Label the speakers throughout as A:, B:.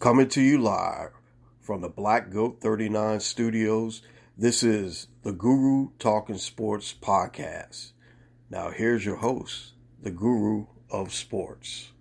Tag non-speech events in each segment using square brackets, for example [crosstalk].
A: Coming to you live from the Black Goat 39 studios, this is the Guru Talking Sports podcast. Now, here's your host, the Guru of Sports.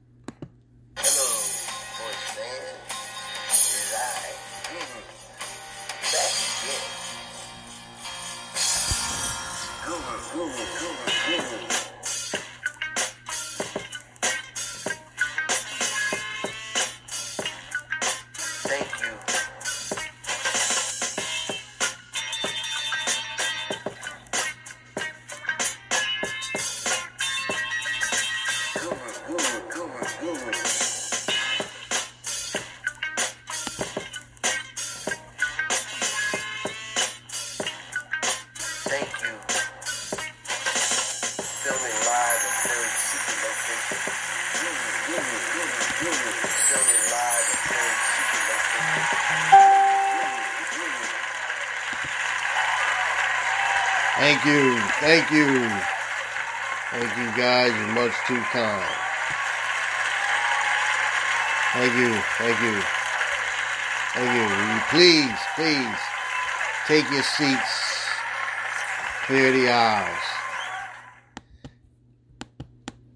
B: Thank you, thank you.
A: Thank you guys, you're much too kind. Thank you, thank you. Thank you. Please, please take your seats, clear the aisles.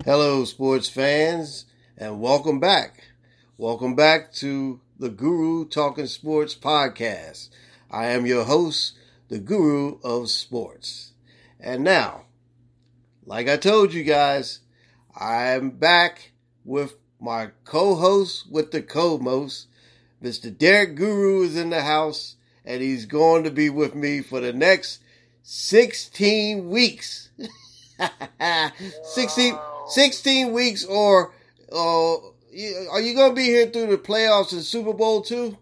A: Hello, sports fans, and welcome back. Welcome back to the Guru Talking Sports podcast. I am your host, the Guru of Sports. And now, like I told you guys, I'm back with my co-host with the co-most. Mr. Derrek Guru is in the house and he's going to be with me for the next 16 weeks. [laughs] 16, 16 weeks or, uh, are you going to be here through the playoffs and Super Bowl too?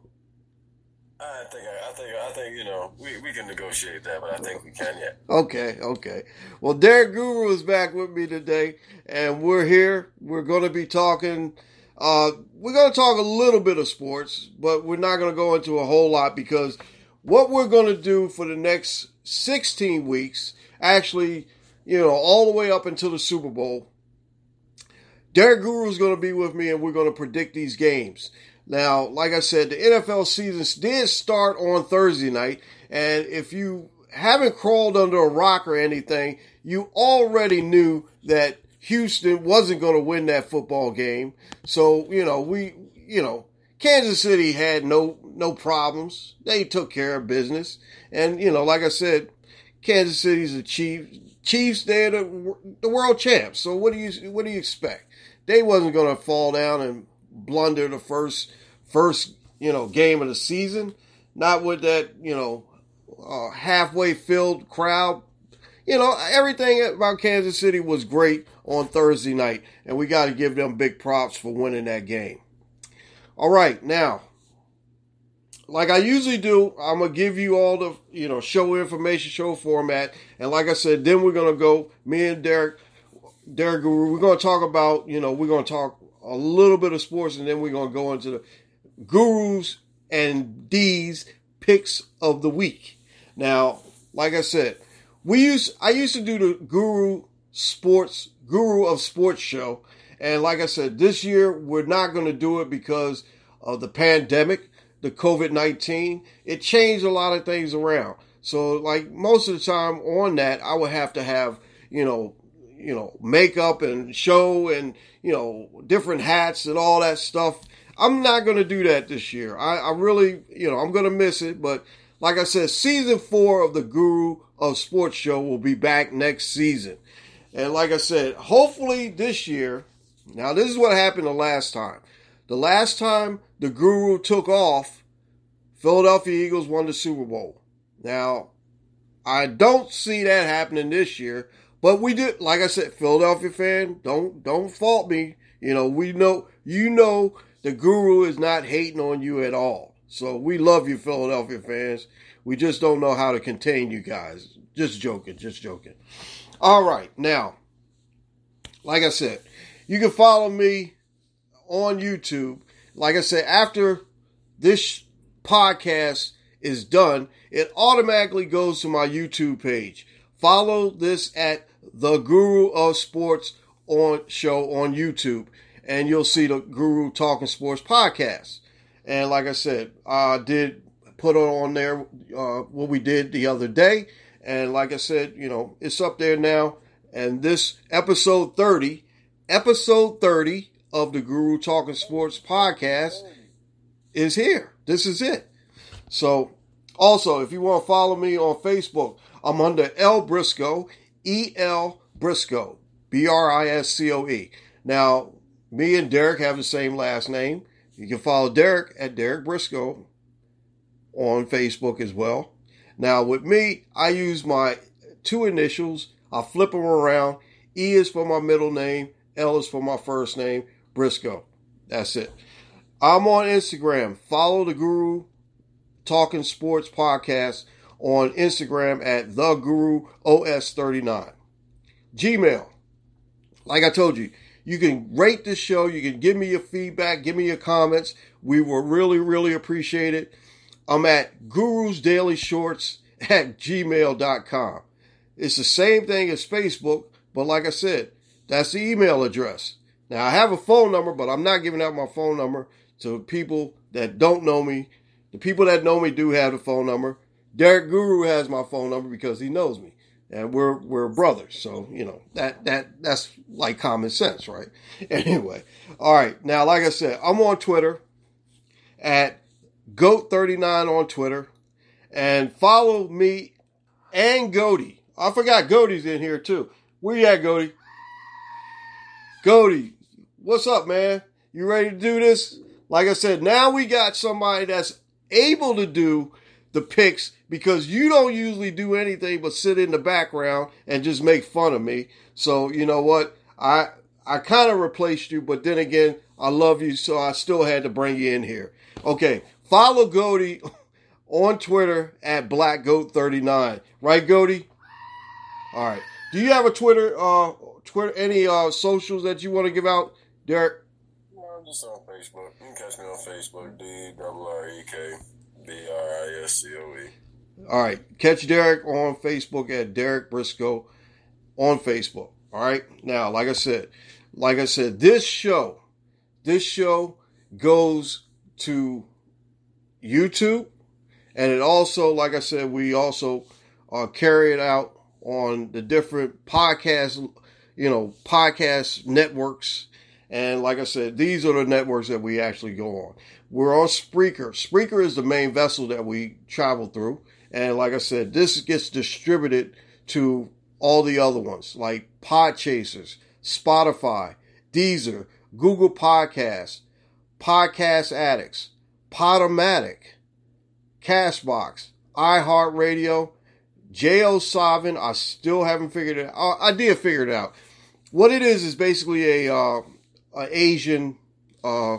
C: I think I think I think you know we, we can negotiate that, but I think we can yet.
A: Okay, okay. Well, Derrek Guru is back with me today, and we're here. We're going to be talking. Uh, we're going to talk a little bit of sports, but we're not going to go into a whole lot because what we're going to do for the next 16 weeks, actually, you know, all the way up until the Super Bowl, Derrek Guru is going to be with me, and we're going to predict these games. Now, like I said, the NFL season did start on Thursday night, and if you haven't crawled under a rock or anything, you already knew that Houston wasn't going to win that football game. So, you know, we, you know, Kansas City had no no problems. They took care of business, and you know, like I said, Kansas City's the Chiefs. Chiefs, they're the, the world champs. So what do you what do you expect? They wasn't going to fall down and blunder the first first you know game of the season. Not with that you know uh, halfway filled crowd. You know everything about Kansas City was great on Thursday night, and we got to give them big props for winning that game. All right, now, like I usually do, I'm gonna give you all the you know show information, show format, and like I said, then we're gonna go. Me and Derrek, Derrek we're gonna talk about you know we're gonna talk a little bit of sports, and then we're gonna go into the gurus and D's picks of the week. Now, like I said, we used I used to do the Guru Sports Guru of Sports show, and like I said, this year we're not going to do it because of the pandemic, the COVID nineteen. It changed a lot of things around. So, like most of the time on that, I would have to have you know you know makeup and show and you know different hats and all that stuff. I'm not going to do that this year. I, I really you know I'm going to miss it, but like I said, season four of the Guru of Sports show will be back next season. And like I said, hopefully this year, now this is what happened the last time. The last time the Guru took off, Philadelphia Eagles won the Super Bowl. Now, I don't see that happening this year, but we did, like I said, Philadelphia fan, don't don't fault me. You know, we know you know the guru is not hating on you at all. So we love you, Philadelphia fans. We just don't know how to contain you guys. Just joking, just joking. All right, now, like I said, you can follow me on YouTube. Like I said, after this podcast is done, it automatically goes to my YouTube page. Follow this at the Guru of Sports on show on YouTube, and you'll see the Guru Talking Sports podcast. And like I said, I did put on there uh, what we did the other day, and like I said, you know, it's up there now. And this episode thirty, episode thirty of the Guru Talking Sports podcast is here. This is it. So, also, if you want to follow me on Facebook, I'm under L Briscoe, E L Briscoe, B R I S C O E. Now, me and Derrek have the same last name. You can follow Derrek at Derrek Briscoe on Facebook as well. Now, with me, I use my two initials. I flip them around. E is for my middle name. L is for my first name. Briscoe. That's it. I'm on Instagram. Follow the Guru Talking Sports Podcast on Instagram at the Guru OS39. Gmail. Like I told you, you can rate this show. You can give me your feedback, give me your comments. We will really, really appreciate it. I'm at Guru's Daily Shorts [laughs] at gmail.com. It's the same thing as Facebook, but like I said, that's the email address. Now I have a phone number, but I'm not giving out my phone number to people that don't know me. The people that know me do have the phone number. Derrek Guru has my phone number because he knows me. And we're we're brothers, so you know that that that's like common sense, right? [laughs] Anyway, all right. Now, like I said, I'm on Twitter at Goat39 on Twitter, and follow me and Goaty. I forgot Goaty's in here too. Where you at, Goaty? Goaty, what's up, man? You ready to do this? Like I said, now we got somebody that's able to do the picks because you don't usually do anything but sit in the background and just make fun of me. So you know what? I I kind of replaced you, but then again, I love you, so I still had to bring you in here. Okay, follow Goaty [laughs] on Twitter at BlackGoat39. Right, Goaty? All right. Do you have a Twitter, uh, Twitter, any uh socials that you want to give out, Derrek?
C: No, I'm just on Facebook. You can catch me on Facebook, D double R E K B R I S C O E.
A: All right. Catch Derrek on Facebook at Derrek Briscoe on Facebook. All right. Now, like I said, like I said, this show, this show goes to YouTube, and it also, like I said, we also uh, carry it out on the different podcast, you know, podcast networks. And like I said, these are the networks that we actually go on. We're on Spreaker. Spreaker is the main vessel that we travel through. And like I said, this gets distributed to all the other ones like Podchasers, Spotify, Deezer, Google Podcasts, Podcast Addicts, Podomatic, Castbox, iHeartRadio, JioSaavn. I still haven't figured it out. I did figure it out. What it is is basically a, uh, a Asian, uh,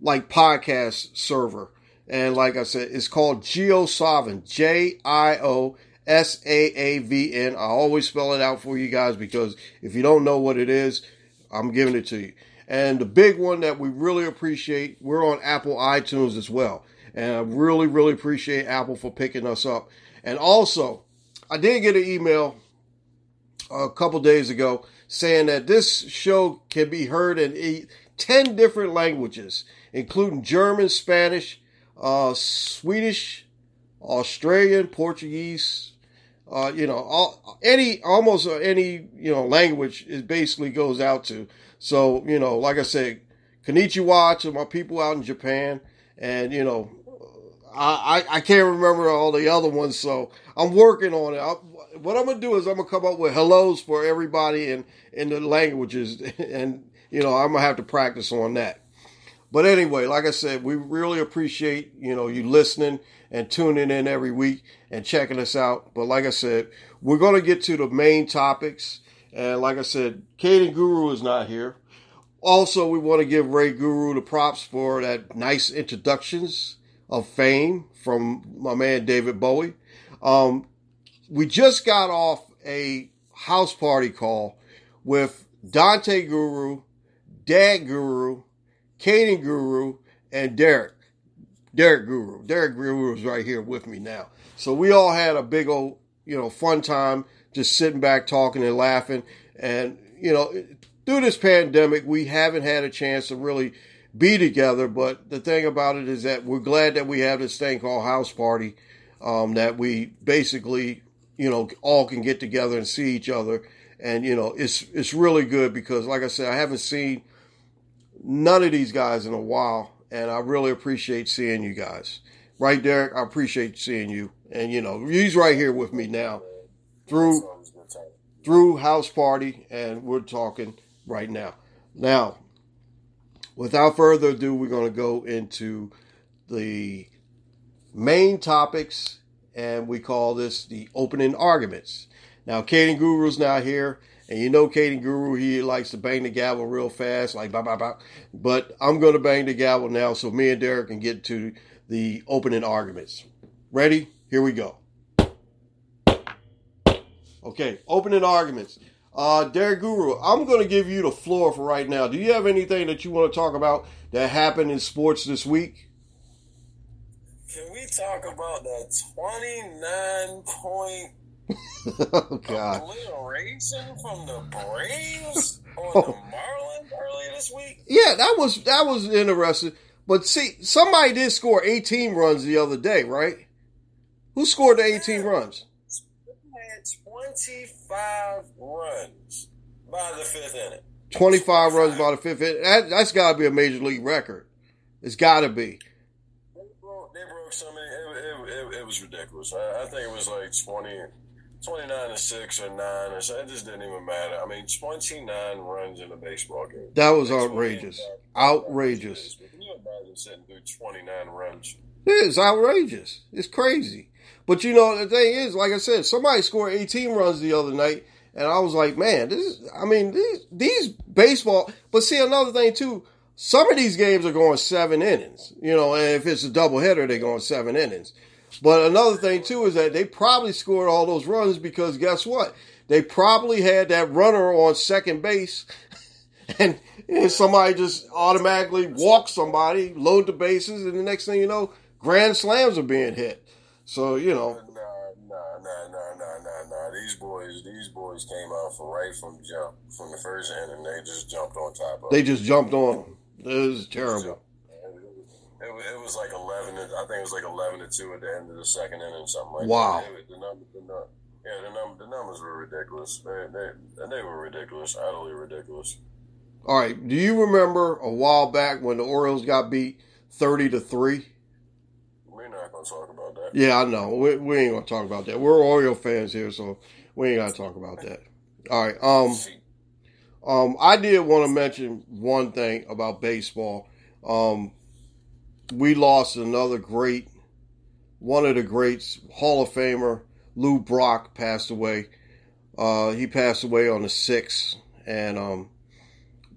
A: like podcast server. And like I said, it's called JioSaavn, J I O S A A V N. I always spell it out for you guys because if you don't know what it is, I'm giving it to you. And the big one that we really appreciate, we're on Apple iTunes as well. And I really, really appreciate Apple for picking us up. And also, I did get an email a couple days ago saying that this show can be heard in eight, 10 different languages, including German, Spanish, uh, Swedish, Australian, Portuguese, uh, you know, all, any almost any you know language it basically goes out to. So you know, like I said, konnichiwa to my people out in Japan, and you know, I I, I can't remember all the other ones, so I'm working on it. I, what I'm gonna do is I'm gonna come up with hellos for everybody in in the languages, [laughs] and you know, I'm gonna have to practice on that. But anyway, like I said, we really appreciate, you know, you listening and tuning in every week and checking us out. But like I said, we're to get to the main topics. And like I said, Kaden Guru is not here. Also, we want to give Ray Guru the props for that nice introductions of fame from my man David Bowie. Um, we just got off a house party call with Dante Guru, Dad Guru, Kaden Guru, and Derrek. Derrek Guru. Derrek Guru is right here with me now. So we all had a big old, you know, fun time just sitting back talking and laughing. And, you know, through this pandemic, we haven't had a chance to really be together. But the thing about it is that we're glad that we have this thing called House Party, um, that we basically, you know, all can get together and see each other. And, you know, it's, it's really good because, like I said, I haven't seen none of these guys in a while. And I really appreciate seeing you guys. Right, Derrek? I appreciate seeing you. And, you know, he's right here with me now through through house party and we're talking right now now without further ado we're going to go into the main topics and we call this the opening arguments now Caden Guru's not here and you know Kaden Guru he likes to bang the gavel real fast like blah blah blah but I'm going to bang the gavel now so me and Derrek can get to the opening arguments ready here we go Okay, opening arguments. Uh, Derrek Guru, I'm going to give you the floor for right now. Do you have anything that you want to talk about that happened in sports this week?
C: Can we talk about that 29 point [laughs]
A: oh, God.
C: obliteration from the Braves [laughs] on
A: Oh.
C: the Marlins earlier this week?
A: Yeah, that was that was interesting. But see, somebody did score 18 runs the other day, right? Who scored the 18 runs?
C: Had 25 runs by the fifth inning.
A: 25 runs by the fifth. inning. That, that's got to be a major league record. It's got to be.
C: They broke, they broke so many. It, it, it, it was ridiculous. I, I think it was like 20, 29 to 6 or 9 or so. It just didn't even matter. I mean, 29 runs in a baseball game.
A: That was outrageous. Outrageous.
C: Can you imagine sitting through 29 runs?
A: It's outrageous. It's crazy. But you know, the thing is, like I said, somebody scored 18 runs the other night, and I was like, man, this is, I mean, these, these baseball, but see, another thing too, some of these games are going seven innings, you know, and if it's a double doubleheader, they're going seven innings. But another thing too is that they probably scored all those runs because guess what? They probably had that runner on second base [laughs] and, and somebody just automatically walked somebody, load the bases, and the next thing you know, grand slams are being hit. So, you know,
C: Nah, nah, nah, nah, nah, nah, nah. These boys, these boys came out for right from jump, from the first inning. They just jumped on top of.
A: they just jumped on them. It was terrible.
C: It, it was like eleven. I think it was like eleven to two at the end of the second inning, something like
A: Wow.
C: that. It, the number, the number, yeah, the number, the numbers were ridiculous. They, they, they were ridiculous, utterly ridiculous.
A: All right. Do you remember a while back when the Orioles got beat 30 to 3?
C: We're not gonna talk about that.
A: Yeah, I know. We, we ain't going to talk about that. We're Oriole fans here, so we ain't got to talk about that. All right. Um, Um, I did want to mention one thing about baseball. Um, we lost another great, one of the greats, Hall of Famer Lou Brock passed away. Uh, he passed away on the sixth, and um,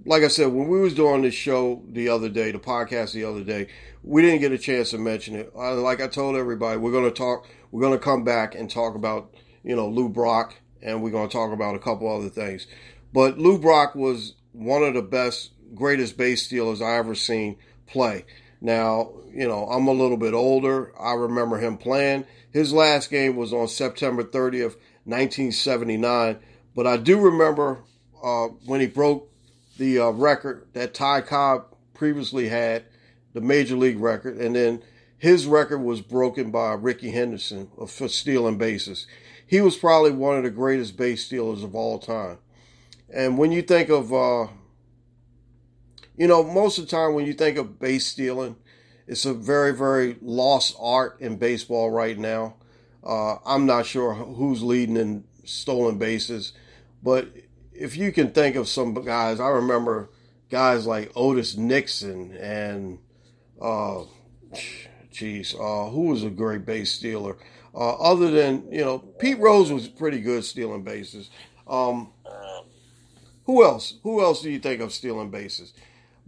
A: like I said, when we was doing this show the other day, the podcast the other day, we didn't get a chance to mention it. Uh, like I told everybody, we're going to talk. We're going to come back and talk about you know Lou Brock, and we're going to talk about a couple other things. But Lou Brock was one of the best, greatest base stealers I ever seen play. Now, you know, I'm a little bit older. I remember him playing. His last game was on September 30th, 1979. But I do remember uh, when he broke the uh, record that Ty Cobb previously had, the major league record, and then his record was broken by Rickey Henderson for stealing bases. He was probably one of the greatest base stealers of all time. And when you think of, uh, you know, most of the time when you think of base stealing, it's a very, very lost art in baseball right now. Uh, I'm not sure who's leading in stolen bases, but if you can think of some guys, I remember guys like Otis Nixon and, uh, uh, who was a great base stealer? Uh, other than, you know, Pete Rose was pretty good stealing bases. Um, Who else? Who else do you think of stealing bases?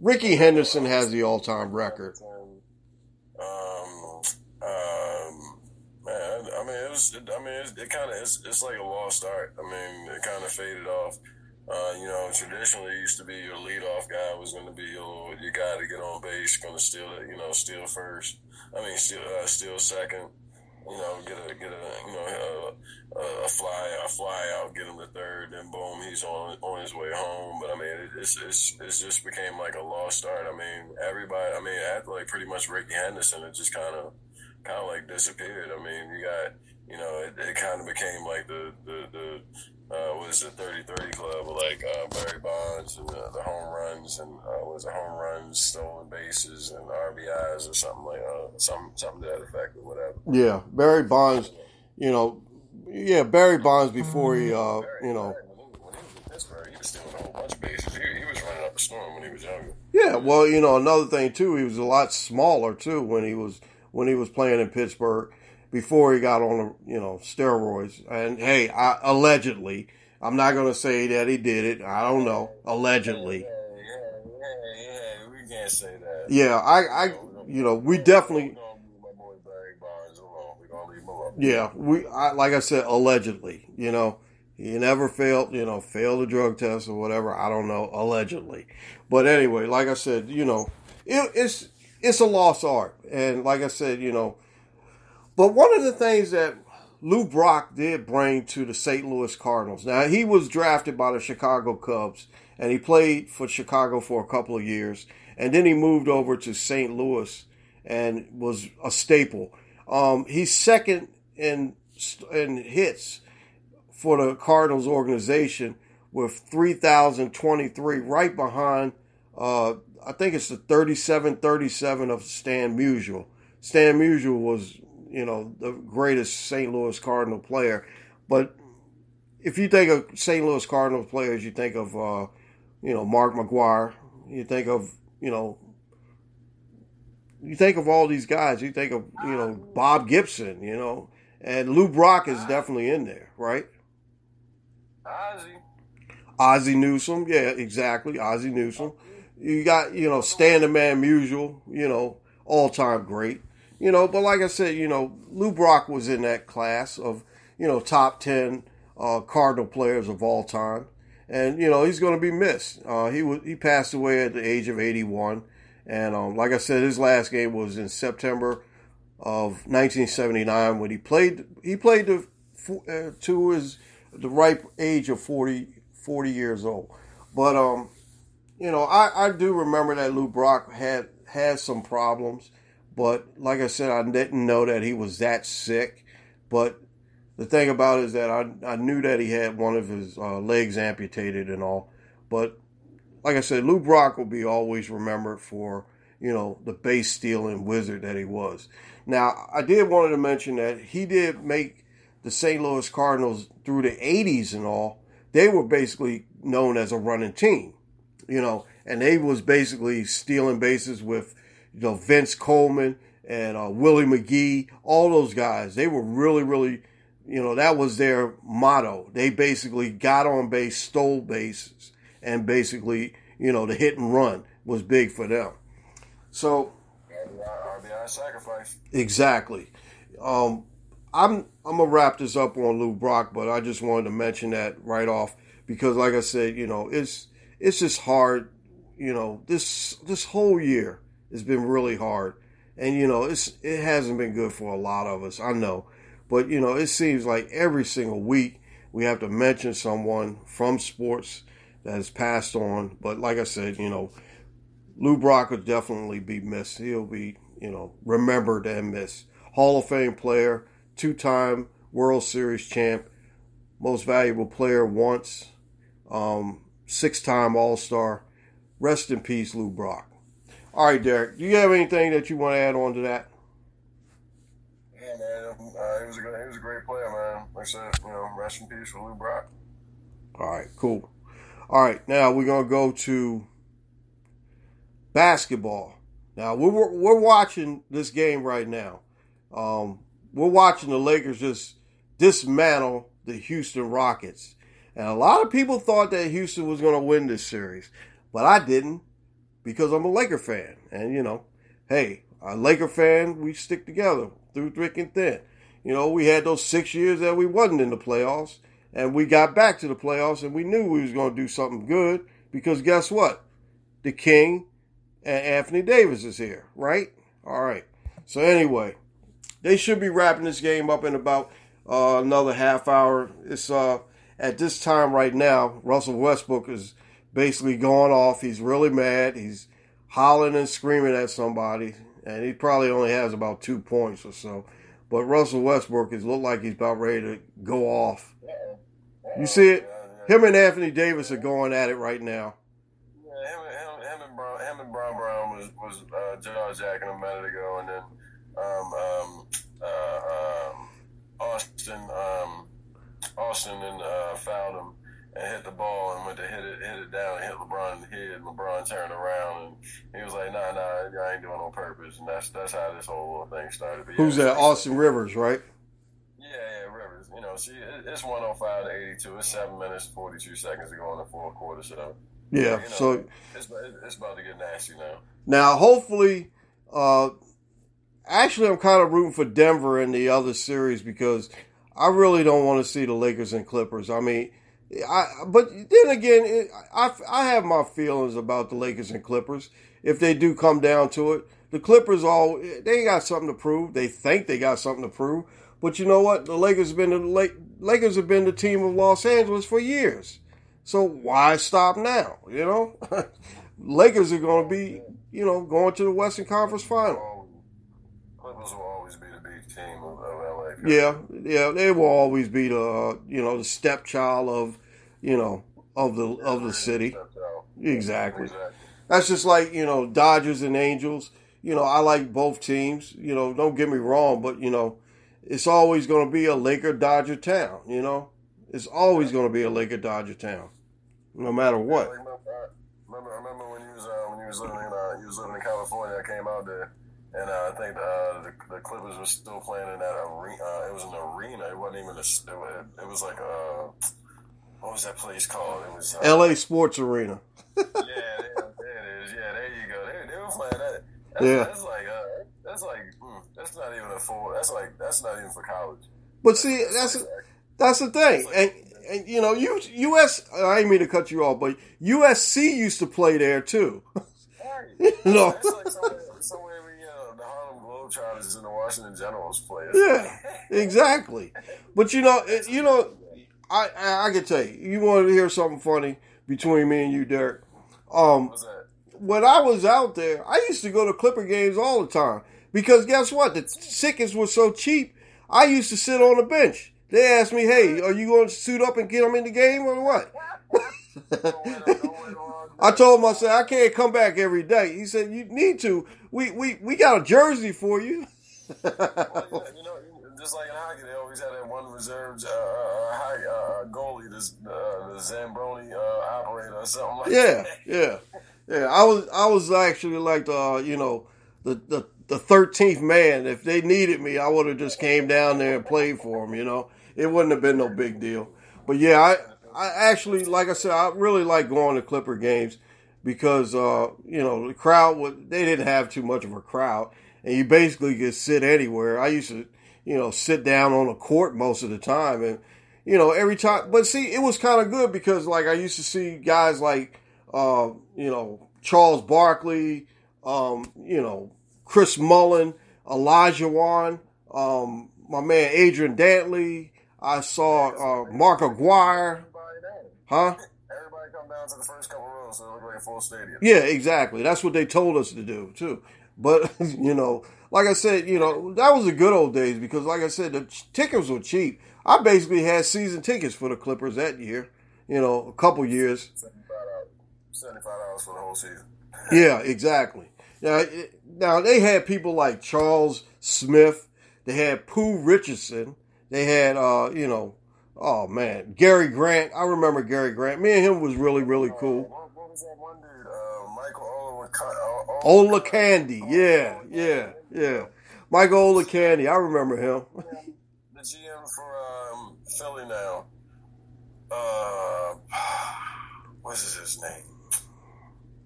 A: Rickey Henderson has the all-time record.
C: Um, um, man, I mean, it was. I mean, it, it kind of it's, it's like a lost art. I mean, it kind of faded off. Uh, you know, traditionally it used to be your leadoff guy was going to be your your guy to get on base, going to steal it. You know, steal first. I mean, steal uh, steal second. You know, get a get a you know a, a fly a fly out, get him to third, then boom, he's on on his way home. But I mean, it, it's it's just became like a lost art. I mean, everybody. I mean, like pretty much Rickey Henderson, it just kind of kind of like disappeared. I mean, you got you know, it, it kind of became like the the the uh, what is it, 30-30 club, like uh, Barry and uh, the home runs and uh, was it home runs, stolen bases, and RBIs or something like uh, some something to that effect or whatever.
A: Yeah, Barry Bonds. You know, yeah, Barry Bonds before he, uh, you know,
C: When he, when he was in Pittsburgh, he was stealing a whole bunch of bases. He, he was running up a storm when he was younger.
A: yeah. Well, you know, another thing too, he was a lot smaller too when he was when he was playing in Pittsburgh before he got on the you know steroids. And hey, I, allegedly, I'm not going to say that he did it. I don't know. Allegedly,
C: Yeah, yeah, yeah, yeah. We can't say that.
A: yeah. I, I, you know, we definitely.
C: We're gonna my boy Barry Bonds alone. We're gonna leave.
A: Yeah, we I, like I said, allegedly. You know, he never failed. You know, failed a drug test or whatever. I don't know. Allegedly, but anyway, like I said, you know, it, it's it's a lost art, and like I said, you know, but one of the things that Lou Brock did bring to the St. Louis Cardinals. Now he was drafted by the Chicago Cubs, and he played for Chicago for a couple of years, and then he moved over to St. Louis and was a staple. Um, he's second in in hits for the Cardinals organization with 3,023, right behind, uh, I think it's the 37 37 of Stan Musial. Stan Musial was, you know, the greatest St. Louis Cardinal player. But if you think of St. Louis Cardinals players, you think of, uh, you know, Mark McGwire. You think of, you know, you think of all these guys. You think of, you know, Bob Gibson, you know, and Lou Brock is definitely in there, right?
C: Ozzy.
A: Ozzie Newsome, yeah, exactly, Ozzie Newsome. You got, you know, Stan the Man Musial, you know, all time great. You know, but like I said, you know, Lou Brock was in that class of, you know, top 10 uh, Cardinal players of all time. And, you know, he's going to be missed. Uh, he was, he passed away at the age of 81. And um, like I said, his last game was in September of 1979 when he played, he played the, uh, to his, the ripe age of 40, 40 years old. But, um, you know, I, I do remember that Lou Brock had, had some problems. But like I said, I didn't know that he was that sick. But the thing about it is that I, I knew that he had one of his uh, legs amputated and all. But like I said, Lou Brock will be always remembered for, you know, the base stealing wizard that he was. Now, I did wanted to mention that he did make the St. Louis Cardinals through the 80s and all. They were basically known as a running team, you know, and they was basically stealing bases with, you know, Vince Coleman and uh, Willie McGee, all those guys. They were really, really, you know, that was their motto. They basically got on base, stole bases, and basically, you know, the hit and run was big for them. So
C: RBI, sacrifice.
A: Exactly. Um, I'm I'm gonna wrap this up on Lou Brock, but I just wanted to mention that right off because, like I said, you know, it's it's just hard. You know, this this whole year has been really hard, and you know, it's it hasn't been good for a lot of us. I know, but you know, it seems like every single week we have to mention someone from sports that has passed on. But like I said, you know, Lou Brock will definitely be missed. He'll be, you know, remembered and missed. Hall of Fame player, two time World Series champ, most valuable player once, um, six time All Star. Rest in peace, Lou Brock. All right, Derrek, do you have anything that you want to add on to that?
C: Yeah, man. Uh, he was a he was a great player, man. Like I said, you know, rest in peace for Lou Brock.
A: All right, cool. All right, now we're going to go to basketball. Now, we're, we're watching this game right now. Um, we're watching the Lakers just dismantle the Houston Rockets. And a lot of people thought that Houston was going to win this series, but I didn't because I'm a Laker fan. And, you know, hey, a Laker fan, we stick together through thick and thin. You know, we had those six years that we wasn't in the playoffs, and we got back to the playoffs, and we knew we was going to do something good because guess what? The King and Anthony Davis is here, right? All right. So anyway, they should be wrapping this game up in about uh, another half hour. It's uh, at this time right now. Russell Westbrook is basically going off. He's really mad. He's hollering and screaming at somebody, and he probably only has about two points or so. But Russell Westbrook is look like he's about ready to go off. You see it? Him and Anthony Davis are going at it right now.
C: Him and Brown, him and Brown Brown was was uh, jaw jacking a minute ago, and then um, um, uh, um, Austin um, Austin and uh, fouled him and hit the ball and went to hit it hit it down and hit LeBron in the head. LeBron turned around and he was like, "Nah, nah, I ain't doing it on purpose." And that's that's how this whole little thing started. But yeah,
A: Who's that? Austin Rivers, right?
C: Yeah, yeah, Rivers. You know, see, it- it's one hundred five to eighty two. It's seven minutes forty two seconds to go in the fourth quarter. So
A: Yeah.
C: you know,
A: So
C: it's it's about to get nasty now.
A: Now, hopefully, uh, actually, I'm kind of rooting for Denver in the other series because I really don't want to see the Lakers and Clippers. I mean, I but then again, it, I I have my feelings about the Lakers and Clippers if they do come down to it. The Clippers all they got something to prove. They think they got something to prove, but you know what? The Lakers have been the Lakers have been the team of Los Angeles for years. So why stop now? You know, [laughs] Lakers are going to be, you know, going to the Western Conference Final.
C: Clippers will always be the big team of, LA.
A: Yeah, yeah, they will always be the, uh, you know, the stepchild of, you know, of the of the city. Exactly. That's just like you know Dodgers and Angels. You know, I like both teams. You know, don't get me wrong, but you know, it's always going to be a Laker Dodger town. You know, it's always going to be a Laker Dodger town, no matter what.
C: I remember, I remember when you was uh, when you was living in uh, you was living in California. I came out there, and uh, I think uh, the, the Clippers were still playing in that arena. Uh, it was an arena. It wasn't even a. It was, it was like a. What was that place called? It was uh,
A: L.A. Sports Arena.
C: Yeah, there, there it is. Yeah, there you go. They, they were playing that. That's,
A: Yeah.
C: that's like uh, that's like mm, that's not even a full. That's like that's not even for college.
A: But see, that's that's the thing, and, and you know, U, U.S. I didn't mean to cut you off, but USC used to play there too. No. [laughs]
C: That's like somewhere, somewhere we, know, the Harlem Globetrotters and the Washington Generals play.
A: Yeah, exactly. But you know, it, you know, I, I can tell you, you want to hear something funny between me and you, Derrek. Um, when I was out there, I used to go to Clipper games all the time because guess what? The tickets were so cheap. I used to sit on the bench. They asked me, "Hey, are you going to suit up and get them in the game or what?"
C: Don't wait on- don't wait on-
A: I told him, I said, "I can't come back every day." He said, "You need to. We we we got a jersey for you." [laughs]
C: Well, know, you know, just like in hockey, they always had that one reserved uh, uh, high, uh, goalie, this uh, the Zambroni uh, operator or something like
A: Yeah,
C: that. [laughs]
A: yeah, yeah. I was I was actually like the uh, you know the the the thirteenth man. If they needed me, I would have just came down there and played for them. You know, it wouldn't have been no big deal. But yeah, I I actually like I said, I really like going to Clipper games because uh, you know the crowd would they didn't have too much of a crowd, and you basically could sit anywhere. I used to you know sit down on a court most of the time, and you know every time. But see, it was kind of good because like I used to see guys like uh, you know Charles Barkley, um, you know Chris Mullin, Elijah Wan, um, my man Adrian Dantley. I saw uh, Mark Aguirre, huh?
C: Everybody come down to the first couple rows so it like a full stadium.
A: Yeah, exactly. That's what they told us to do too. But [laughs] you know, like I said, you know, that was the good old days because, like I said, the tickets were cheap. I basically had season tickets for the Clippers that year. You know, a couple years.
C: Seventy five dollars for the whole season.
A: Yeah, exactly. Now, it- now they had people like Charles Smith. They had Pooh Richardson. They had, uh, you know, oh man, Gary Grant. I remember Gary Grant. Me and him was really, really cool.
C: What, what was that one dude? Uh, Michael Olowokandi.
A: Ola Candy, yeah, yeah, yeah. Michael Ola Candy, I remember him.
C: The GM for um, Philly now. uh, what's his name?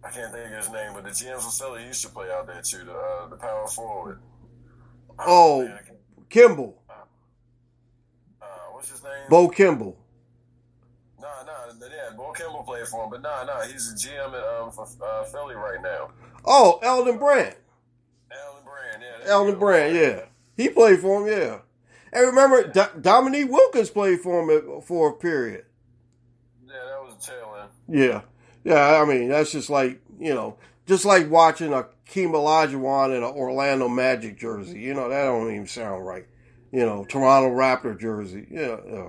C: I can't think of his name, but the GM for Philly used to play out there too. The uh, the power forward.
A: Oh. Kimble,
C: uh, what's his name?
A: Bo Kimble.
C: Nah, nah, yeah, Bo Kimble played for him, but nah, nah, he's the GM at um for uh, Philly right now.
A: Oh, Elton Brand.
C: Brand, yeah. Elton.
A: Brand, yeah. He played for him, yeah. And remember, Do- Dominique Wilkins played for him for a period.
C: Yeah, that was a tail end.
A: Yeah. Yeah, I mean, that's just like, you know, just like watching a Keem Olajuwon in an Orlando Magic jersey. You know, that don't even sound right. You know, Toronto Raptor jersey. Yeah, yeah.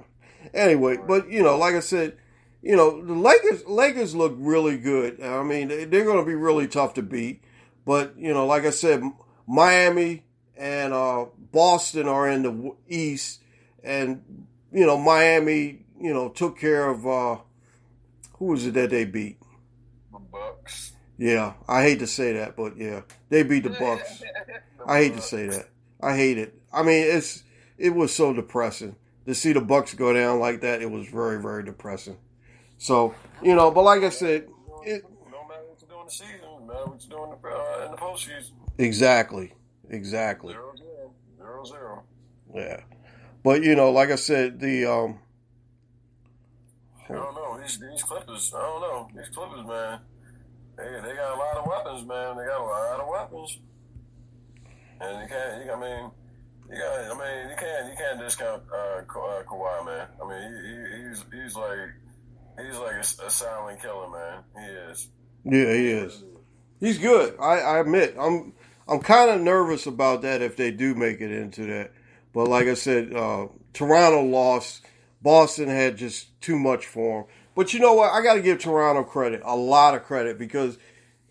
A: Anyway, but, you know, like I said, you know, the Lakers Lakers look really good. I mean, they're going to be really tough to beat. But, you know, like I said, Miami and uh, Boston are in the East. And, you know, Miami, you know, took care of, uh, who was it that they beat?
C: The Bucks.
A: Yeah, I hate to say that, but yeah, they beat the Bucks. [laughs] I hate to say that. I hate it. I mean, it's it was so depressing to see the Bucks go down like that. It was very very depressing. So you know, but like I said, it,
C: No matter what you do in the season, matter what you do in the, uh, in the postseason.
A: exactly, exactly,
C: Zero zero. Zero zero.
A: yeah. But you know, like I said, the um,
C: I don't know. These these Clippers, I don't know. These Clippers, man, they they got a lot of weapons, man. They got a lot of weapons. And you can't, you, I mean, you got, I mean, you can't, you can't discount uh, Ka- uh, Kawhi, man. I mean, he, he, he's he's like he's like a, a silent killer, man. He is.
A: yeah, he is. He's good. I, I admit, I'm I'm kind of nervous about that if they do make it into that. But like I said, uh, Toronto lost. Boston had just too much for him. But you know what? I got to give Toronto credit, a lot of credit, because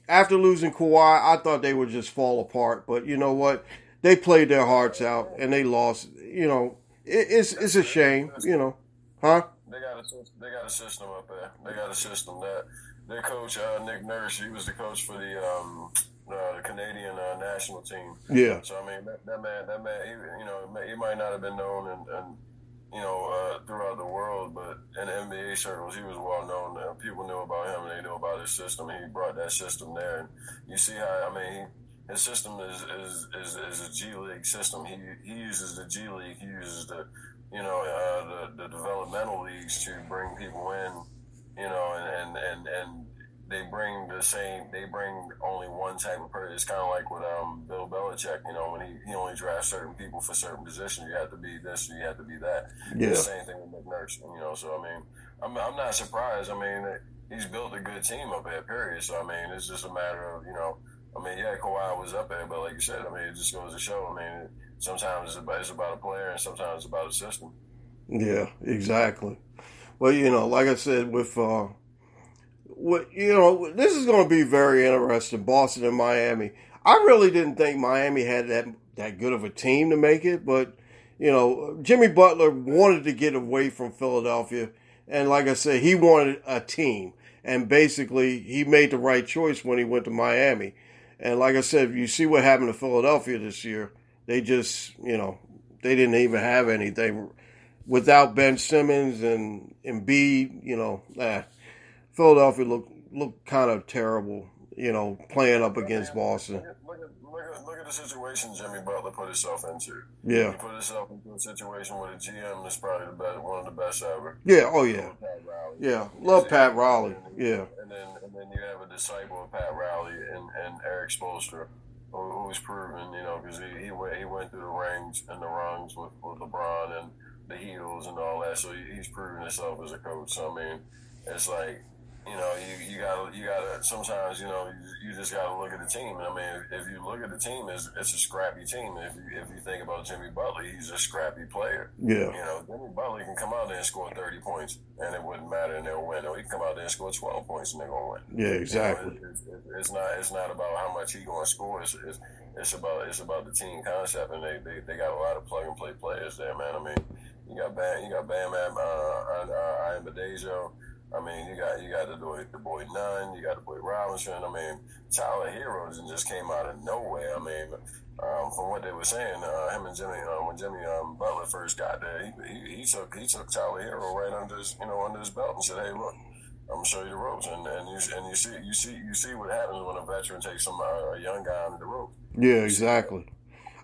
A: after losing Kawhi, I thought they would just fall apart. But you know what? They played their hearts out and they lost. You know, it, it's it's a shame. You know, huh?
C: They got a they got a system up there. They got a system that their coach uh, Nick Nurse, he was the coach for the um, uh, the Canadian uh, national team.
A: Yeah,
C: So I mean, that, that man, that man, he, you know, he might not have been known and, and you know uh, throughout the world, but in NBA circles, he was well known. Uh, people knew about him, and they knew about his system. He brought that system there, and you see how I mean, he, his system is is, is is a G League system. He he uses the G League. He uses the you know uh, the the developmental leagues to bring people in. You know, and and and, and they bring the same. They bring only one type of person. It's kind of like with um, Bill Belichick. You know, when he, he only drafts certain people for certain positions, you have to be this, you have to be that.
A: Yeah.
C: The same thing with Nick Nurse. You know, so I mean, I'm I'm not surprised. I mean, he's built a good team up there. Period. So I mean, it's just a matter of you know. I mean, yeah, Kawhi was up there, but like you said, I mean, it just goes to show. I mean, sometimes it's about, it's about a player, and sometimes it's about a system.
A: yeah, exactly. Well, you know, like I said, with uh, what you know, this is going to be very interesting. Boston and Miami. I really didn't think Miami had that that good of a team to make it, but you know, Jimmy Butler wanted to get away from Philadelphia, and like I said, he wanted a team, and basically, he made the right choice when he went to Miami. And like I said, you see what happened to Philadelphia this year. They just, you know, they didn't even have anything without Ben Simmons and Embiid. You know, eh, Philadelphia looked looked kind of terrible. You know, playing up against Boston.
C: Look at, look at, look at, the situation Jimmy Butler put himself into.
A: Yeah,
C: He put himself into a situation where the GM is probably the best, one of the best ever.
A: yeah, oh yeah, yeah. Love Pat Riley. Yeah,
C: And then and then you have a disciple of Pat Riley and, and Erik Spoelstra, who, who's proven, you know, because he, he went he went through the rings and the rungs with, with LeBron and the Heatles and all that. So he's proven himself as a coach. So I mean, it's like you know, you, you gotta you gotta sometimes you know you, you just gotta look at the team. And I mean, if, if you look at the team, it's, it's a scrappy team. If you if you think about Jimmy Butler, he's a scrappy player.
A: yeah,
C: You know, Jimmy Butler can come out there and score 30 points, and it wouldn't matter, and they'll win. Or he can come out there and score 12 points, and they're going to win.
A: yeah,
C: You know,
A: exactly.
C: it's, it's, it's not it's not about how much he going to score. It's, it's it's about it's about the team concept, and they, they, they got a lot of plug and play players there, man. I mean, you got Bam, you got Bam, Bam, uh, uh, uh, Adebayo. I mean, you got you got the boy, the boy Nunn, you got the boy Robinson. I mean, Tyler Herro just came out of nowhere. I mean, um, from what they were saying, uh, him and Jimmy, uh, when Jimmy um, Butler first got there, he, he, he took he took Tyler Herro right under his you know under his belt and said, "Hey, look, I'm gonna show you the ropes." And and you and you see you see you see what happens when a veteran takes some uh, a young guy under the rope.
A: Yeah, exactly.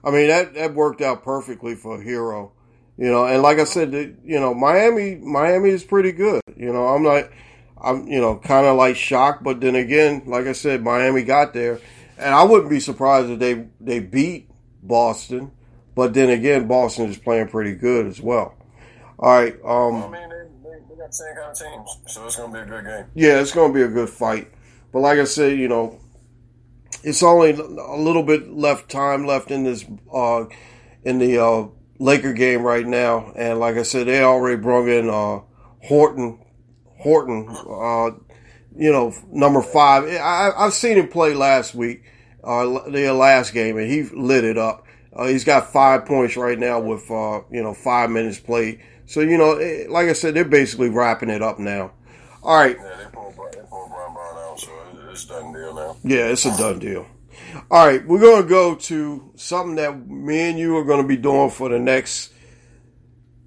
A: I mean that that worked out perfectly for Herro. You know, and like I said, you know, Miami Miami is pretty good. You know, I'm not I'm you know kind of like shocked, but then again, like I said, Miami got there, and I wouldn't be surprised if they they beat Boston. But then again, Boston is playing pretty good as well. All right,
C: I
A: um,
C: mean, they, they, they got the same kind of teams, so it's gonna be a good game.
A: yeah, it's going to be a good fight. But like I said, you know, it's only a little bit left time left in this uh in the uh Laker game right now, and like I said, they already brought in uh Horton, Horton, uh, you know, number five. I, I've seen him play last week, uh, the last game, and he lit it up. Uh, he's got five points right now with uh, you know five minutes played. So you know, eh, like I said, they're basically wrapping it up now. All right,
C: Yeah, they pulled they pulled Brown Brown out, so it- it's done deal now.
A: yeah, it's a done deal. All right, we're going to go to something that me and you are going to be doing for the next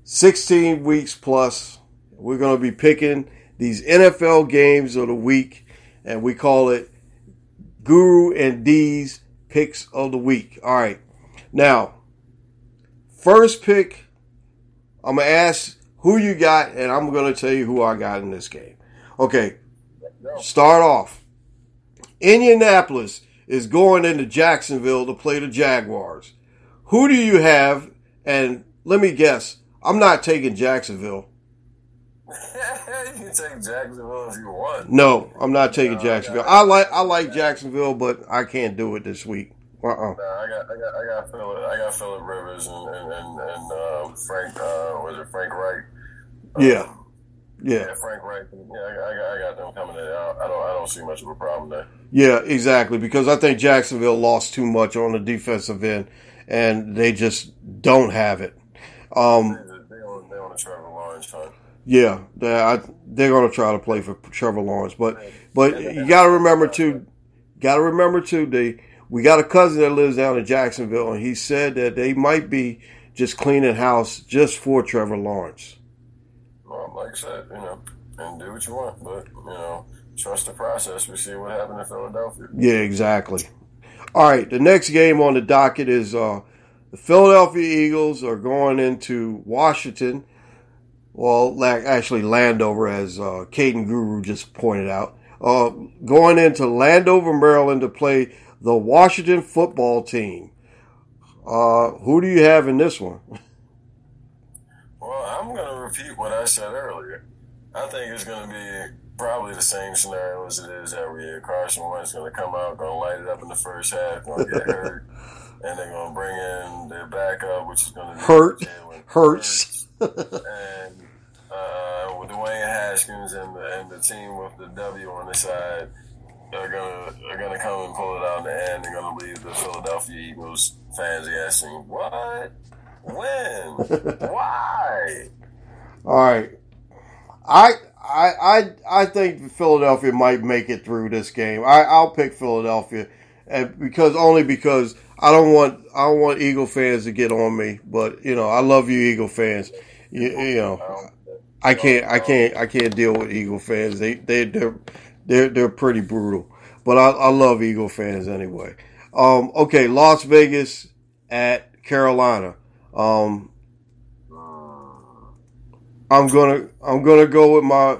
A: 16 weeks plus. We're going to be picking these NFL games of the week, and we call it Guru and D's Picks of the Week. All right, now, first pick, I'm going to ask who you got, and I'm going to tell you who I got in this game. Okay, start off. Indianapolis is going into Jacksonville to play the Jaguars. Who do you have? And let me guess, I'm not taking Jacksonville. [laughs]
C: you can take Jacksonville if you want.
A: No, I'm not taking Jacksonville. I like I like Jacksonville, but I can't do it this week. Uh uh
C: Nah, I got, I got, I got Philip, I got Philip Rivers and and and, and um, Frank, uh, was it Frank Wright?
A: Yeah, yeah,
C: Yeah, Frank Wright. Yeah, I, got- I I got them coming in. I, I don't, I don't see much of a problem there.
A: yeah, exactly. Because I think Jacksonville lost too much on the defensive end, and they just don't have it. Um,
C: They, they on, they on the Trevor Lawrence hunt.
A: Yeah, they I, they're going to try to play for Trevor Lawrence, but but you got to remember too, got to remember too. They we got a cousin that lives down in Jacksonville, and he said that they might be just cleaning house just for Trevor Lawrence.
C: Like I said, you know, and do what you want, but you know, trust the process. We see what happened in Philadelphia.
A: Yeah, exactly. All right, the next game on the docket is uh, the Philadelphia Eagles are going into Washington. Well, actually Landover, as uh, Caden Guru just pointed out, uh, going into Landover, Maryland to play the Washington football team. Uh, who do you have in this one? [laughs]
C: I'm going to repeat what I said earlier. I think it's going to be probably the same scenario as it is every year. Carson Wentz going to come out, going to light it up in the first half, going to get [laughs] hurt, and they're going to bring in their backup, which is going to
A: Hurt. Hurts. [laughs]
C: and uh, with Dwayne Haskins and the, and the team with the W on the side are gonna are gonna come and pull it out in the end. They're gonna leave the Philadelphia Eagles fans asking, "What? When? [laughs] Why?"
A: All right. I I I I think Philadelphia might make it through this game. I I'll pick Philadelphia, and because only because I don't want I don't want Eagle fans to get on me. But you know I love you Eagle fans. You, you know I can't I can't I can't deal with Eagle fans. They they they're they're they're pretty brutal. But I I love Eagle fans anyway. Um okay, Las Vegas at Carolina. Um I'm gonna I'm gonna go with my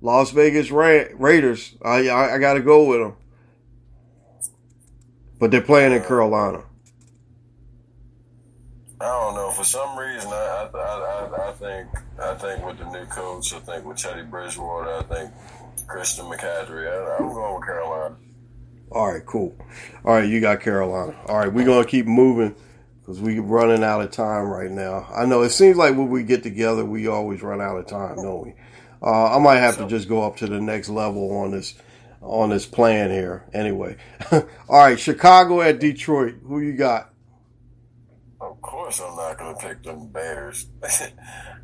A: Las Vegas Ra- Raiders. I, I I gotta go with them, but they're playing in Carolina.
C: I don't know. For some reason, I I, I, I- think I think with the new coach, I think with Teddy Bridgewater, I think Christian McCaffrey. I, I'm going with Carolina.
A: All right, cool. All right, you got Carolina. All right, we're gonna keep moving because we're running out of time right now. I know it seems like when we get together, we always run out of time, don't we? Uh, I might have to just go up to the next level on this on this plan here. Anyway, [laughs] all right, Chicago at Detroit. Who you got?
C: Of course, I'm not going to pick them Bears. [laughs] I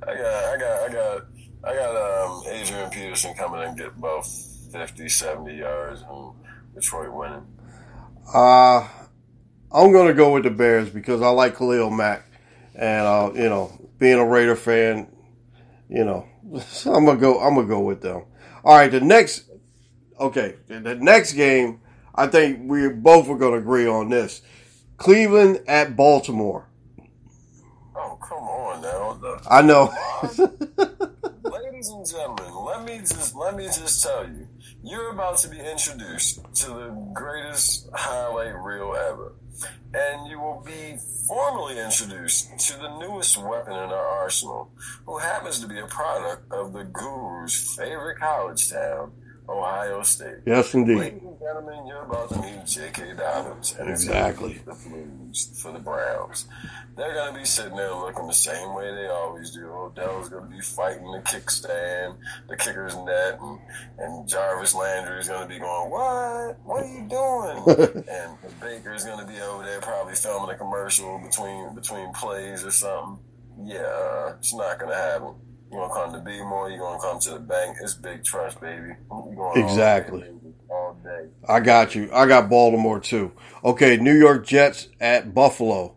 C: got, I got, I got, I got um, Adrian Peterson coming and get both 50, 70 yards, and Detroit winning.
A: Uh I'm going to go with the Bears because I like Khalil Mack, and uh, you know, being a Raider fan, you know, [laughs] I'm gonna go. I'm gonna go with them. All right, the next. Okay, the next game. I think we both are going to agree on this. Cleveland at Baltimore.
C: Oh, come on now. The-
A: I know.
C: Ladies and gentlemen, let me just let me just tell you, you're about to be introduced to the greatest highlight reel ever. And you will be formally introduced to the newest weapon in our arsenal, who happens to be a product of the guru's favorite college town, Ohio State.
A: yes, indeed.
C: Ladies and gentlemen, you're about to meet J.K. Dobbins and
A: Exactly.
C: the Blues for the Browns. They're going to be sitting there looking the same way they always do. Odell's going to be fighting the kickstand, the kicker's net, and, and Jarvis Landry is going to be going, What? What are you doing? [laughs] and Baker's going to be over there probably filming a commercial between between plays or something. Yeah, it's not going to happen. You're going to come to B more, you're going to come to the bank. It's big trust, baby. You're going all day,
A: Exactly.
C: baby, all day.
A: I got you. I got Baltimore too. Okay, New York Jets at Buffalo.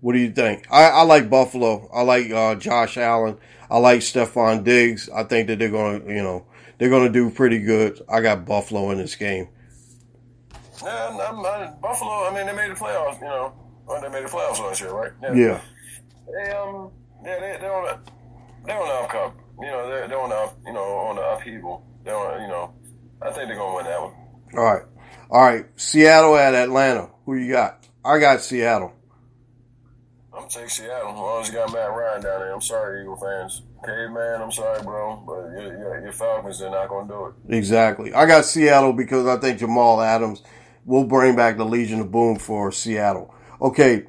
A: What do you think? I, I like Buffalo. I like uh, Josh Allen. I like Stefon Diggs. I think that they're gonna, you know, they're gonna do pretty good. I got Buffalo in this game.
C: Yeah, I'm, I'm, Buffalo. I mean, they made the playoffs. You know, they made the playoffs last year, right?
A: Yeah.
C: They um, yeah, they they're on a they're on the upcoming. You know, they're they're on the up, you know on the upheaval. They're on, you know, I think they're gonna win that one.
A: All right. All right. Seattle at Atlanta. Who you got? I got Seattle.
C: I'm take Seattle as you got Matt Ryan down there. I'm sorry, Eagle fans. Caveman, I'm sorry, bro, but your, your, your Falcons they're not gonna do it.
A: Exactly. I got Seattle because I think Jamal Adams will bring back the Legion of Boom for Seattle. Okay,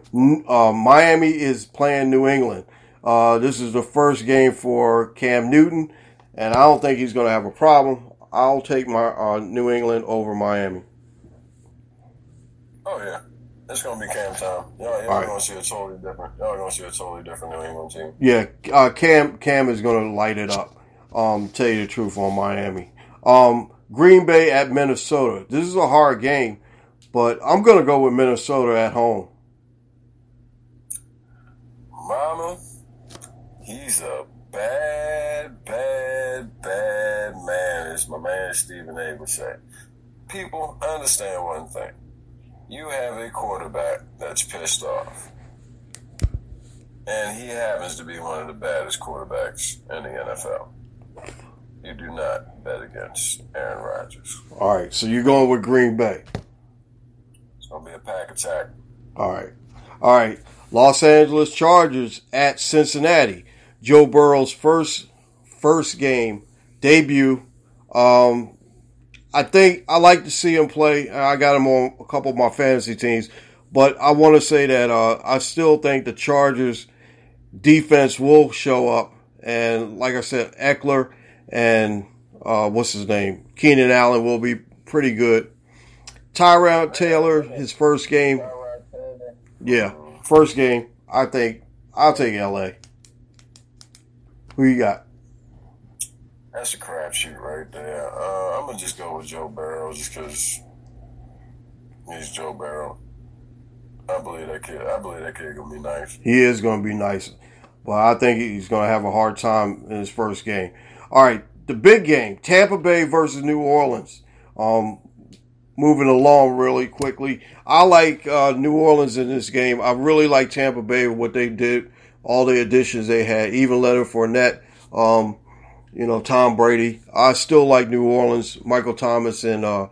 A: uh, Miami is playing New England. Uh, this is the first game for Cam Newton, and I don't think he's going to have a problem. I'll take my uh, New England over Miami.
C: Oh yeah, it's gonna be Cam time. Y'all, y'all
A: All right.
C: gonna see a totally different. Y'all gonna see a totally different New England team.
A: Yeah, uh, Cam Cam is going to light it up. Um, tell you the truth on Miami. Um, Green Bay at Minnesota. This is a hard game, but I'm going to go with Minnesota at home.
C: Mama, he's a bad, bad, bad man, as my man Stephen A would say. People, understand one thing. You have a quarterback that's pissed off. And he happens to be one of the baddest quarterbacks in the NFL. You do not bet against Aaron Rodgers.
A: All right, so you're going with Green Bay.
C: It's going to be a pack attack.
A: All right. All right. Los Angeles Chargers at Cincinnati. Joe Burrow's first first game debut. Um, I think I like to see him play. I got him on a couple of my fantasy teams, but I want to say that uh, I still think the Chargers defense will show up. And like I said, Ekeler and uh, what's his name, Keenan Allen will be pretty good. Tyrod Taylor, his first game, yeah, first game. I think I'll take LA. Who you got?
C: That's a crapshoot right there. Uh, I'm gonna just go with Joe Burrow just because he's Joe Burrow. I believe that kid. I believe that kid gonna be nice.
A: He is going to be nice, but I think he's going to have a hard time in his first game. All right, the big game: Tampa Bay versus New Orleans. Um, moving along really quickly. I like uh, New Orleans in this game. I really like Tampa Bay with what they did, all the additions they had, even Leonard Fournette. Um, you know, Tom Brady. I still like New Orleans. Michael Thomas and uh,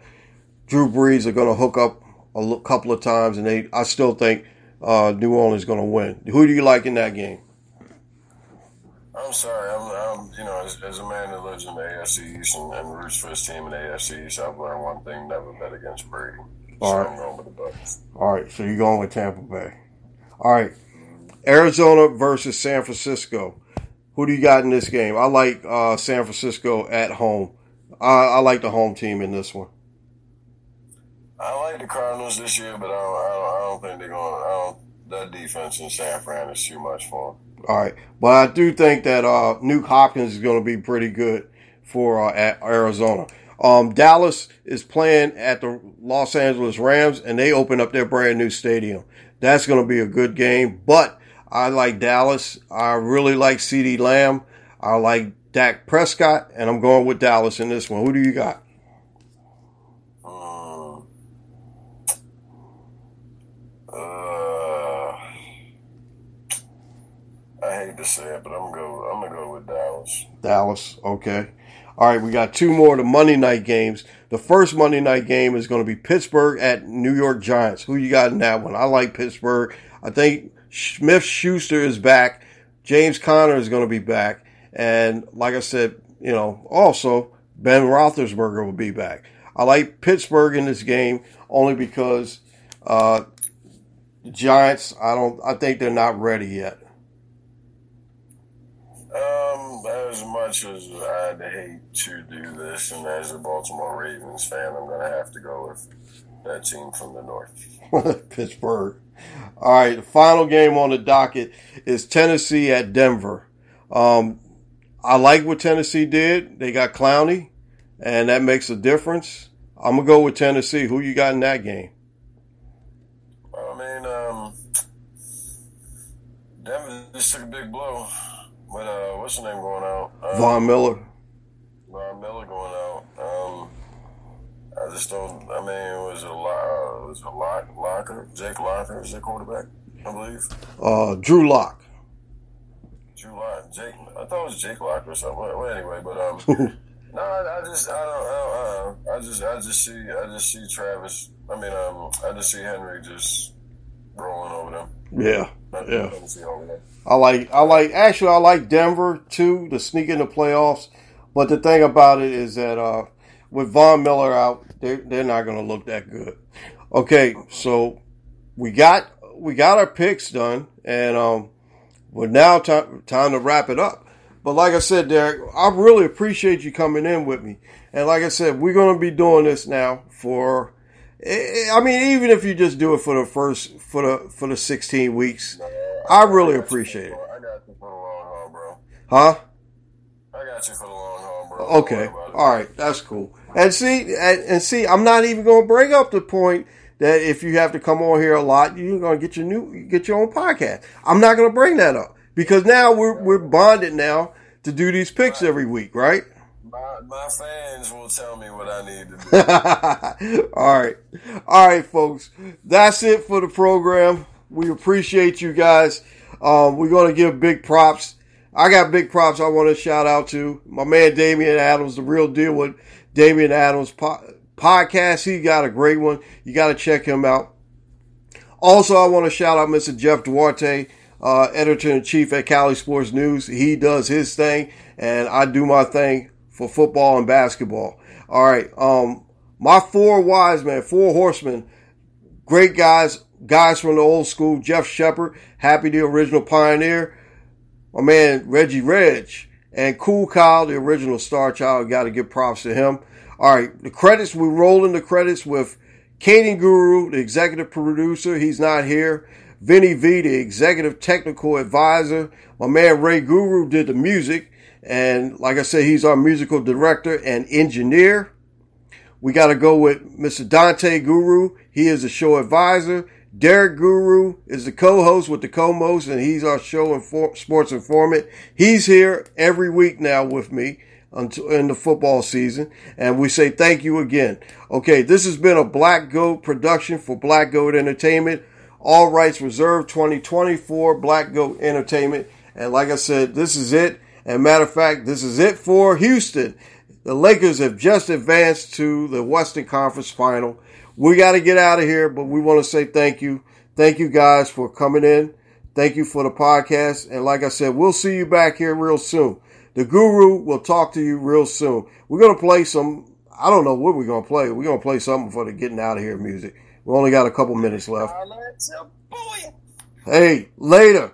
A: Drew Brees are going to hook up a l- couple of times, and they. I still think uh, New Orleans is going to win. Who do you like in that game?
C: I'm sorry. I'm, I'm you know, as, as a man that lives in the AFC East and, and roots for his team in the AFC East, I've learned one thing: never bet against Brady. So
A: All right.
C: I'm going with the Bucs.
A: All right, so you're going with Tampa Bay. All right, Arizona versus San Francisco. Who do you got in this game? I like uh, San Francisco at home. I, I like the home team in this one.
C: I like the Cardinals this year, but I don't, I don't, I don't think they're going. I don't. That defense in San Fran is too much for them.
A: All right, but I do think that uh, Nuk Hopkins is going to be pretty good for uh, at Arizona. Um, Dallas is playing at the Los Angeles Rams, and they open up their brand new stadium. That's going to be a good game. But I like Dallas. I really like CeeDee Lamb. I like Dak Prescott, and I'm going with Dallas in this one. Who do you got?
C: Um, uh, I hate to say it, but I'm gonna go. I'm gonna go with Dallas.
A: Dallas. Okay. All right, we got two more of the Monday night games. The first Monday night game is going to be Pittsburgh at New York Giants. Who you got in that one? I like Pittsburgh. I think Smith Schuster is back. James Conner is going to be back. And like I said, you know, also Ben Roethlisberger will be back. I like Pittsburgh in this game only because uh, Giants. I don't. I think they're not ready yet.
C: Um, as much as I'd hate to do this, and as a Baltimore Ravens fan, I'm gonna have to go with that team from the north. [laughs]
A: Pittsburgh. All right, the final game on the docket is Tennessee at Denver. Um, I like what Tennessee did. They got Clowney, and that makes a difference. I'm gonna go with Tennessee. Who you got in that game?
C: I mean, um, Denver just took a big blow. But uh, what's the name going out? Um,
A: Von Miller.
C: Von Miller going I just don't. I mean, it was a lot. It was a lot. Locker. Jake Locker is their quarterback, I believe.
A: Uh, Drew Lock.
C: Drew Lock. Jake. I thought it was Jake Locker or something. Well, anyway, but um, [laughs] no, I, I just, I don't, I, don't, uh, I just, I just see, I just see Travis. I mean, um, I just see Henry just rolling over them.
A: Yeah,
C: I
A: yeah.
C: don't see over them.
A: I like, I like. Actually, I like Denver too to sneak in the playoffs. But the thing about it is that uh, with Von Miller out, they're they're not going to look that good. Okay, so we got we got our picks done, and um, we're now time time to wrap it up. But like I said, Derrek, I really appreciate you coming in with me. And like I said, we're going to be doing this now for. I I mean, even if you just do it for the first for the for the sixteen weeks, I really appreciate it.
C: I got you for the long haul, bro.
A: Huh?
C: I got you for the long haul, bro.
A: Okay.
C: worry about it.
A: All right. That's cool. And see, and, see, I'm not even going to bring up the point that if you have to come on here a lot, you're going to get your new, get your own podcast. I'm not going to bring that up because now we're, we're bonded now to do these picks every week, right?
C: My, my fans will tell me what I need to do. [laughs]
A: All right. All right, folks. That's it for the program. We appreciate you guys. Um, we're going to give big props. I got big props I want to shout out to my man Damian Adams, the real deal with Damian Adams po- podcast. He got a great one. You got to check him out. Also, I want to shout out Mr. Jeff Duarte, uh, editor in chief at Cali Sports News. He does his thing, and I do my thing for football and basketball. All right. Um, my four wise men, four horsemen, great guys, guys from the old school. Jeff Shepard, Happy the original pioneer. My man Reggie Reg and Cool Kyle, the original star child. Got to give props to him. All right, the credits. We roll in the credits with Katie Guru, the executive producer. He's not here. Vinny V, the executive technical advisor. My man Ray Guru did the music. And like I said, he's our musical director and engineer. We got to go with Mr. Dante Guru. He is the show advisor. Derrek Guru is the co-host with the co-most, and he's our show and sports informant. He's here every week now with me until in the football season, and we say thank you again. Okay, this has been a Black Goat production for Black Goat Entertainment. All rights reserved 2024 Black Goat Entertainment. And like I said, this is it. And matter of fact, this is it for Houston. The Lakers have just advanced to the Western Conference Final. We got to get out of here, but we want to say thank you. Thank you guys for coming in. Thank you for the podcast. And like I said, we'll see you back here real soon. The Guru will talk to you real soon. We're going to play some, I don't know what we're going to play. We're going to play something for the getting out of here music. We only got a couple minutes left. Hey, later.